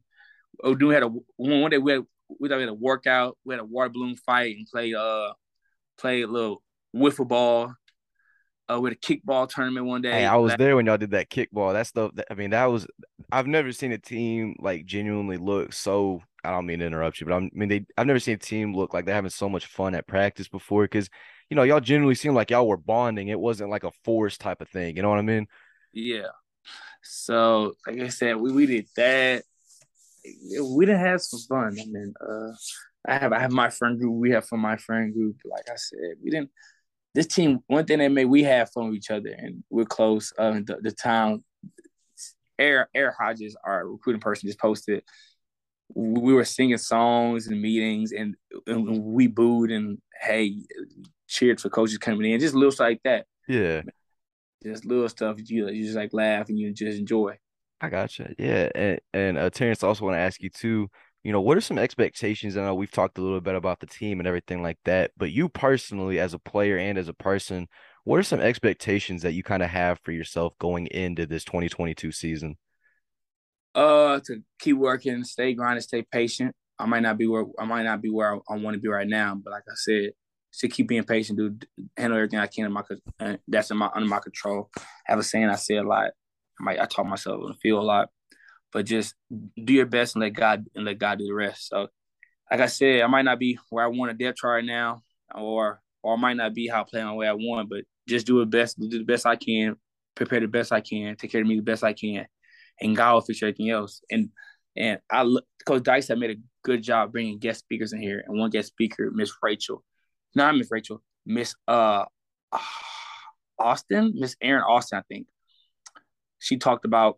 Oh, dude, had a one day we had we had a workout. We had a water balloon fight and played uh played a little wiffle ball. Uh, with a kickball tournament one day. Hey, I was there when y'all did that kickball. That's the. I mean, that was. I've never seen a team like genuinely look so I don't mean to interrupt you, but I'm, I mean, they I've never seen a team look like they're having so much fun at practice before because you know y'all generally seem like y'all were bonding. It wasn't like a force type of thing. You know what I mean? Yeah. So like I said, we, we did that. We didn't have some fun. I mean, uh, I have I have my friend group. We have from my friend group. Like I said, we didn't. This team, one thing that made we have fun with each other, and we're close. Uh, the, the town, Air Air Hodges, our recruiting person, just posted we were singing songs and meetings and, and, we booed and hey cheered for coaches coming in just little like that yeah just little stuff you, you just like laugh and you just enjoy i gotcha yeah and and uh, terrence also want to ask you too you know what are some expectations i know we've talked a little bit about the team and everything like that but you personally as a player and as a person what are some expectations that you kind of have for yourself going into this 2022 season? Uh, to keep working, stay grinding, stay patient. I might not be where I might not be where I, I want to be right now, but like I said, to keep being patient, do handle everything I can in my uh, that's in my under my control. I have a saying I say a lot. I might I talk myself and feel a lot, but just do your best and let God and let God do the rest. So, like I said, I might not be where I want a depth chart right now, or or I might not be how I play my way I want, but just do the best, do the best I can, prepare the best I can, take care of me the best I can, and God will fix everything else. And and I look, Coach Dykes had made a good job bringing guest speakers in here, and one guest speaker, Miss Rachel, not Miss Rachel, Miss uh Austin, Miss Aaron Austin, I think. She talked about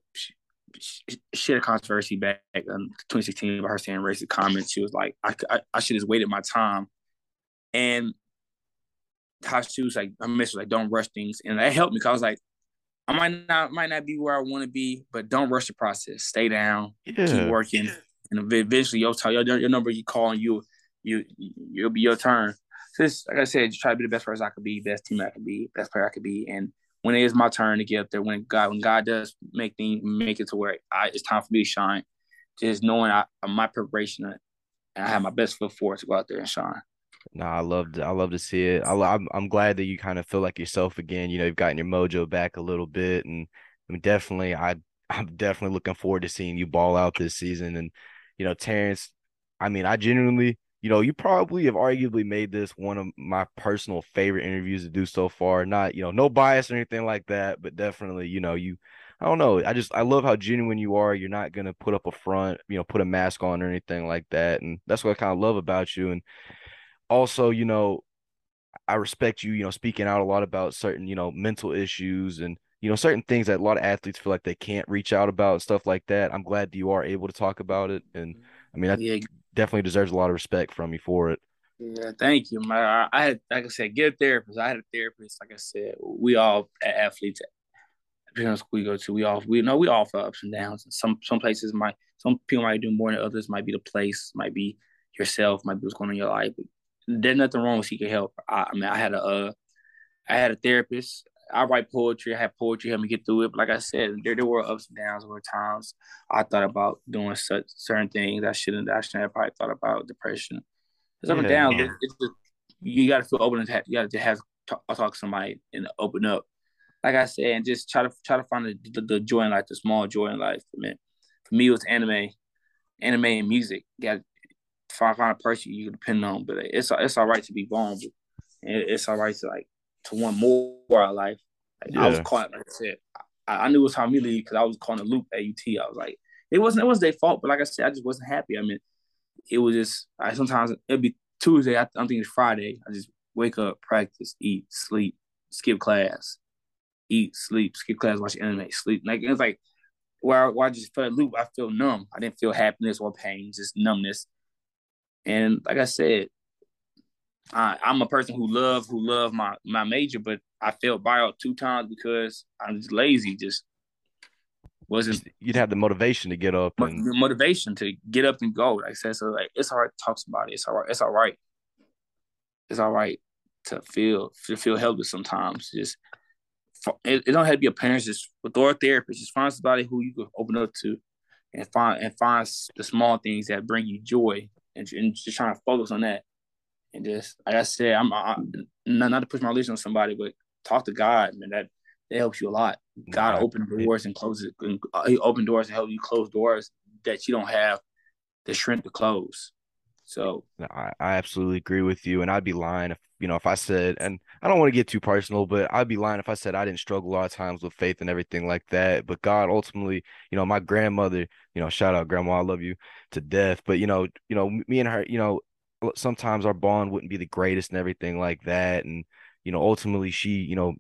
she, she had a controversy back in 2016 about her saying racist comments. She was like, I, I, I should have waited my time. And how she was like, I miss was like, don't rush things. And that helped me because I was like, I might not might not be where I want to be, but don't rush the process. Stay down, yeah. keep working, and eventually your time, your, your number you call and you you you'll be your turn. Just like I said, just try to be the best person I could be, best team I could be, best player I could be, and when it is my turn to get up there, when God when God does make things make it to where I, it's time for me to shine, just knowing I my preparation and I have my best foot forward to go out there and shine. No, I love to, I love to see it. I, I'm I'm glad that you kind of feel like yourself again. You know, you've gotten your mojo back a little bit, and I mean, definitely, I I'm definitely looking forward to seeing you ball out this season. And you know, Terrence, I mean, I genuinely, you know, you probably have arguably made this one of my personal favorite interviews to do so far. Not, you know, no bias or anything like that, but definitely, you know, you I don't know. I just I love how genuine you are. You're not gonna put up a front, you know, put a mask on or anything like that. And that's what I kind of love about you. And also, you know, I respect you, you know, speaking out a lot about certain, you know, mental issues and, you know, certain things that a lot of athletes feel like they can't reach out about stuff like that. I'm glad you are able to talk about it. And mm-hmm. I mean, I, yeah. Definitely deserves a lot of respect from you for it. Yeah, thank you. My, I had, like I said, get a therapist. I had a therapist. Like I said, we all athletes, depending on school we go to, we all we know we all feel ups and downs. Some some places might, some people might do more than others. Might be the place, might be yourself, might be what's going on in your life. But there's nothing wrong with seeking help. I, I mean, I had a, uh, I had a therapist. I write poetry. I had poetry help me get through it. But like I said, there, there were ups and downs. There were times I thought about doing such certain things I shouldn't. I shouldn't have probably thought about depression. There's up and down, Yeah. It's just, you got to feel open and have, you got to have talk, talk to somebody and open up. Like I said, and just try to try to find the, the, the joy in life, the small joy in life. For me, for me, it was anime, anime and music. You got find find a person you can depend on. But it's it's all right to be vulnerable. It's all right to like to want more of life. Like, yeah. I was caught, like I said, I, I knew it was time to leave because I was caught in a loop at UT. I was like, it wasn't it was their fault, but like I said, I just wasn't happy. I mean, it was just I sometimes it'd be Tuesday. I, I'm thinking it's Friday. I just wake up, practice, eat, sleep, skip class, eat, sleep, skip class, watch anime, sleep. Like it's like where I, where I just felt a loop. I feel numb. I didn't feel happiness or pain, just numbness. And like I said, I, am a person who love who love my my major, but I failed bio two times because I'm just lazy. Just wasn't. You'd have the motivation to get up. And... The motivation to get up and go. Like I said, so like it's all right to talk to somebody. It's all right. It's all right. It's all right to feel to feel helpless sometimes. Just it, it don't have to be a parent. Just with or a therapist. Just find somebody who you can open up to, and find and find the small things that bring you joy and, and just trying to focus on that. And just like I said, I'm I, not, not to push my religion on somebody, but talk to God, man. That that helps you a lot. God open doors and close it. And uh, he open doors and help you close doors that you don't have the strength to close. So I, I absolutely agree with you, and I'd be lying if you know if I said, and I don't want to get too personal, but I'd be lying if I said I didn't struggle a lot of times with faith and everything like that. But God ultimately, you know, my grandmother, you know, shout out grandma, I love you to death. But you know, you know, me and her, you know, sometimes our bond wouldn't be the greatest and everything like that, and you know, ultimately she, you know,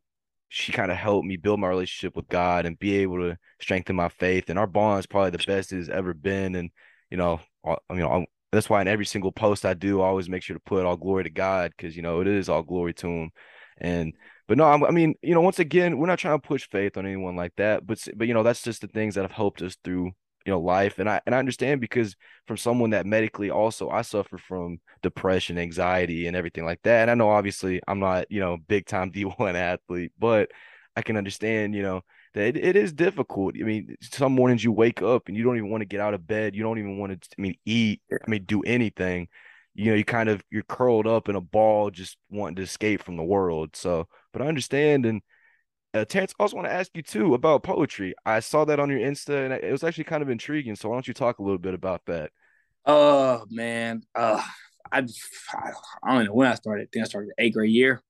she kind of helped me build my relationship with God and be able to strengthen my faith. And our bond is probably the best it's ever been. And you know, I mean, that's why in every single post I do, I always make sure to put all glory to God because you know it is all glory to Him. And but no, I mean, you know, once again, we're not trying to push faith on anyone like that, but but you know, that's just the things that have helped us through you know life and i and i understand because from someone that medically also i suffer from depression anxiety and everything like that and i know obviously i'm not you know big time d1 athlete but i can understand you know that it, it is difficult. I mean some mornings you wake up and you don't even want to get out of bed you don't even want to i mean eat i mean do anything you know you kind of you're curled up in a ball just wanting to escape from the world so but i understand and uh, Terrence, I also want to ask you too about poetry. I saw that on your Insta, and it was actually kind of intriguing. So why don't you talk a little bit about that? Oh man, uh, I I don't know when I started. I think I started eighth grade year.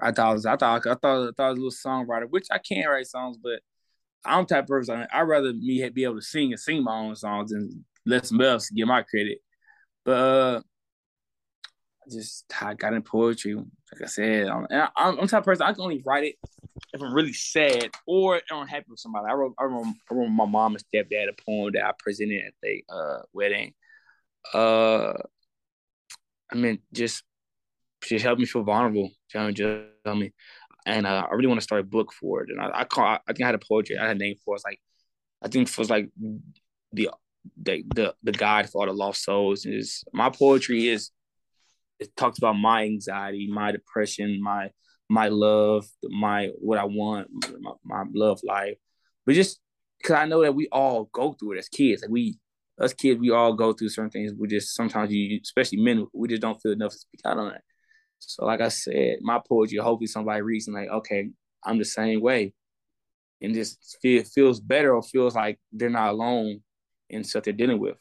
I thought I was, I thought I thought I thought I was a little songwriter, which I can't write songs, but I'm type of person. I'd rather me be able to sing and sing my own songs and let somebody else get my credit. But uh, I just I got in poetry. Like I said, I'm, I'm, I'm type of person I can only write it if I'm really sad or unhappy with somebody. I wrote I wrote, I wrote my mom and stepdad a poem that I presented at the uh, wedding. Uh, I mean, just just helped me feel vulnerable. Just tell me, and uh, I really want to start a book for it. And I, I call I think I had a poetry. I had a name for it. It's like I think it was like the the the the guide for all the lost souls. Is my poetry is it talks about my anxiety, my depression, my my love, my what I want, my, my love life. But just because I know that we all go through it as kids, like we us kids, we all go through certain things. We just sometimes you, especially men, we just don't feel enough to speak out on it. So, like I said, my poetry, hopefully somebody reads and like, okay, I'm the same way, and just feel feels better or feels like they're not alone in stuff they're dealing with.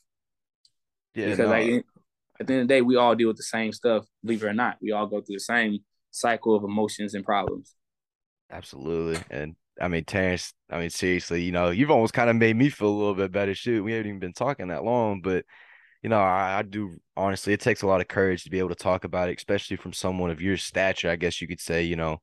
Yeah, because no. like at the end of the day, we all deal with the same stuff, believe it or not. We all go through the same cycle of emotions and problems. Absolutely. And I mean, Terrence, I mean, seriously, you know, you've almost kind of made me feel a little bit better. Shoot, we haven't even been talking that long, but you know, I, I, do honestly, it takes a lot of courage to be able to talk about it, especially from someone of your stature. I guess you could say, you know,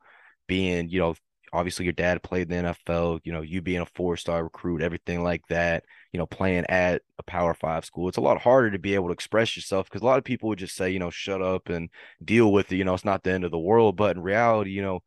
being, you know, obviously your dad played the NFL, you know, you being a four star recruit, everything like that, you know, playing at a power five school. It's a lot harder to be able to express yourself because a lot of people would just say, you know, shut up and deal with it. You know, it's not the end of the world. But in reality, you know,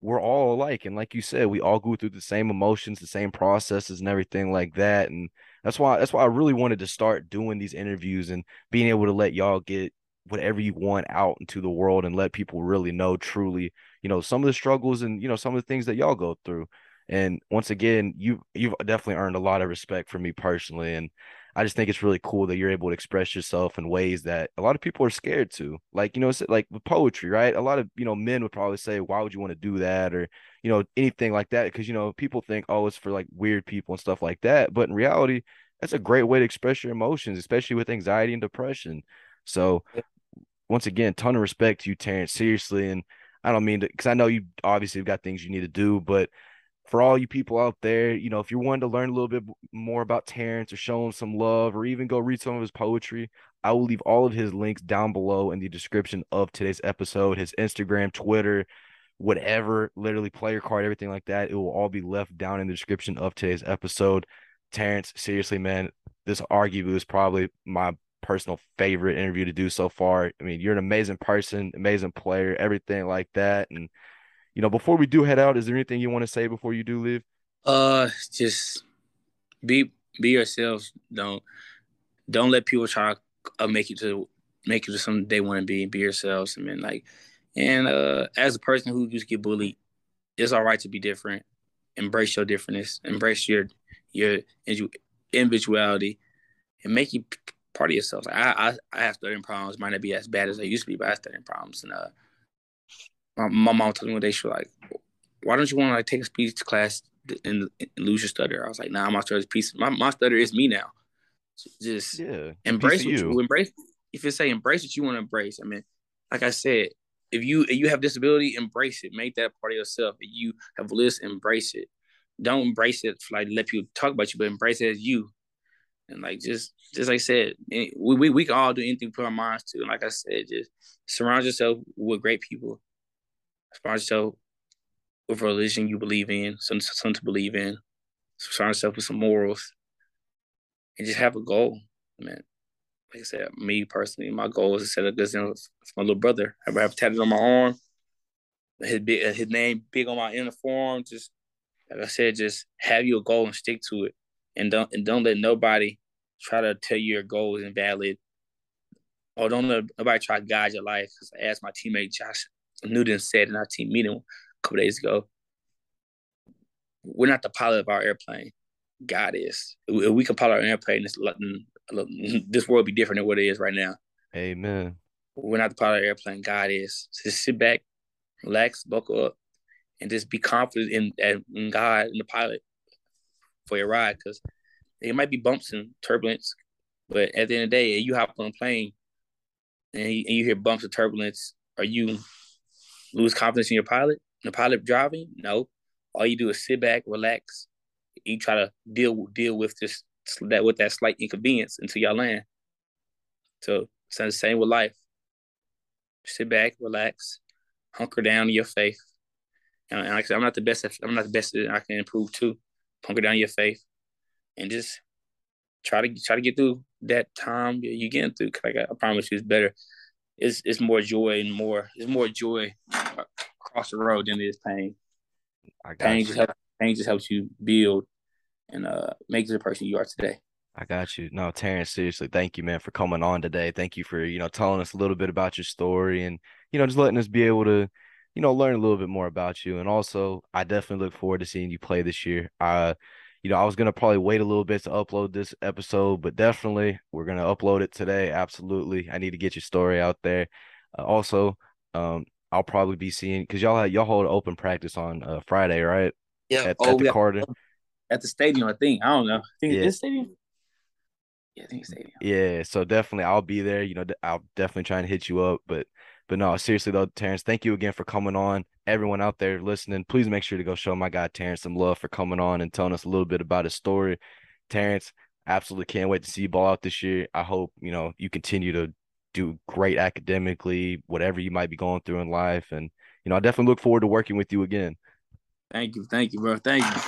we're all alike. And like you said, we all go through the same emotions, the same processes and everything like that. And that's why that's why I really wanted to start doing these interviews and being able to let y'all get whatever you want out into the world and let people really know truly, you know, some of the struggles and you know some of the things that y'all go through. And once again, you you've definitely earned a lot of respect from me personally, and I just think it's really cool that you're able to express yourself in ways that a lot of people are scared to. Like you know, it's like with poetry, right? A lot of you know men would probably say, "Why would you want to do that?" or you know anything like that, because you know people think, "Oh, it's for like weird people and stuff like that." But in reality, that's a great way to express your emotions, especially with anxiety and depression. So once again, ton of respect to you, Terrence. Seriously, and I don't mean to, because I know you obviously have got things you need to do, but for all you people out there, you know, if you're wanting to learn a little bit more about Terrence or show him some love or even go read some of his poetry, I will leave all of his links down below in the description of today's episode. His Instagram, Twitter, whatever, literally player card, everything like that. It will all be left down in the description of today's episode. Terrence, seriously, man, this arguably is probably my personal favorite interview to do so far. I mean, you're an amazing person, amazing player, everything like that. And you know, before we do head out, is there anything you want to say before you do leave? Uh, just be be yourselves. Don't don't let people try to make you to make you to something they want to be. Be yourselves. I mean, like, and uh, as a person who used to get bullied, it's all right to be different. Embrace your differentness. Embrace your your individuality, and make you part of yourself. Like I, I, I have stuttering problems. Might not be as bad as I used to be, but I have stuttering problems. And uh, my, my mom told me one day she was like, "Why don't you want to like take a speech class and, and, lose your stutter?" I was like, "Nah, my stutter piece. My my stutter is me now. So just yeah, embrace what you. you embrace. If you say embrace what you want to embrace, I mean, like I said, if you if you have disability, embrace it. Make that part of yourself. If you have list, embrace it. Don't embrace it for like let people talk about you, but embrace it as you. And like just just like I said, we, we we can all do anything we put our minds to. And like I said, just surround yourself with great people. Surround yourself with religion you believe in, something, something to believe in. Surround yourself with some morals, and just have a goal, man. Like I said, me personally, my goal is to set good example for my little brother. I have tatted on my arm, his big, his name big on my uniform. Just like I said, just have your goal and stick to it and don't and don't let nobody try to tell you your goal is invalid, or oh, don't let nobody try to guide your life. Because as my teammate Josh Newton said in our team meeting a couple days ago, we're not the pilot of our airplane. God is. If we can pilot our airplane, this, this world be different than what it is right now. Amen. We're not the pilot of the airplane. God is. So just sit back, relax, buckle up, and just be confident in, in God and the pilot for your ride. Because it might be bumps and turbulence, but at the end of the day, you hop on a plane and you, and you hear bumps and turbulence. Are you lose confidence in your pilot? The pilot driving? No. All you do is sit back, relax. You try to deal deal with this that with that slight inconvenience until y'all land. So it's the same with life. Sit back, relax, hunker down in your faith. And like I said, I'm not the best. At, I'm not the best. I can improve too. Hunker down your faith, and just try to try to get through that time you're getting through. Cause like I, I promise you, it's better. It's it's more joy and more. It's more joy across the road than it is pain. pain you. just helps. Pain just helps you build and uh make the person you are today. I got you. No, Terrence, seriously, thank you, man, for coming on today. Thank you for, you know, telling us a little bit about your story and, you know, just letting us be able to, you know, learn a little bit more about you. And also, I definitely look forward to seeing you play this year. Uh, you know, I was gonna probably wait a little bit to upload this episode, but definitely we're gonna upload it today. Absolutely, I need to get your story out there. Uh, also, um, I'll probably be seeing because y'all had, y'all hold open practice on uh, Friday, right? Yeah, at, oh, at the yeah. Carter at the stadium. I think I don't know. I think yeah. this stadium. Yeah, I think stadium. Yeah, so definitely I'll be there. You know, I'll definitely try and hit you up. But but no, seriously though, Terrence, thank you again for coming on. Everyone out there listening, please make sure to go show my guy Terrence some love for coming on and telling us a little bit about his story. Terrence, absolutely can't wait to see you ball out this year. I hope you know you continue to do great academically, whatever you might be going through in life, and you know I definitely look forward to working with you again. Thank you, thank you, bro. Thank you.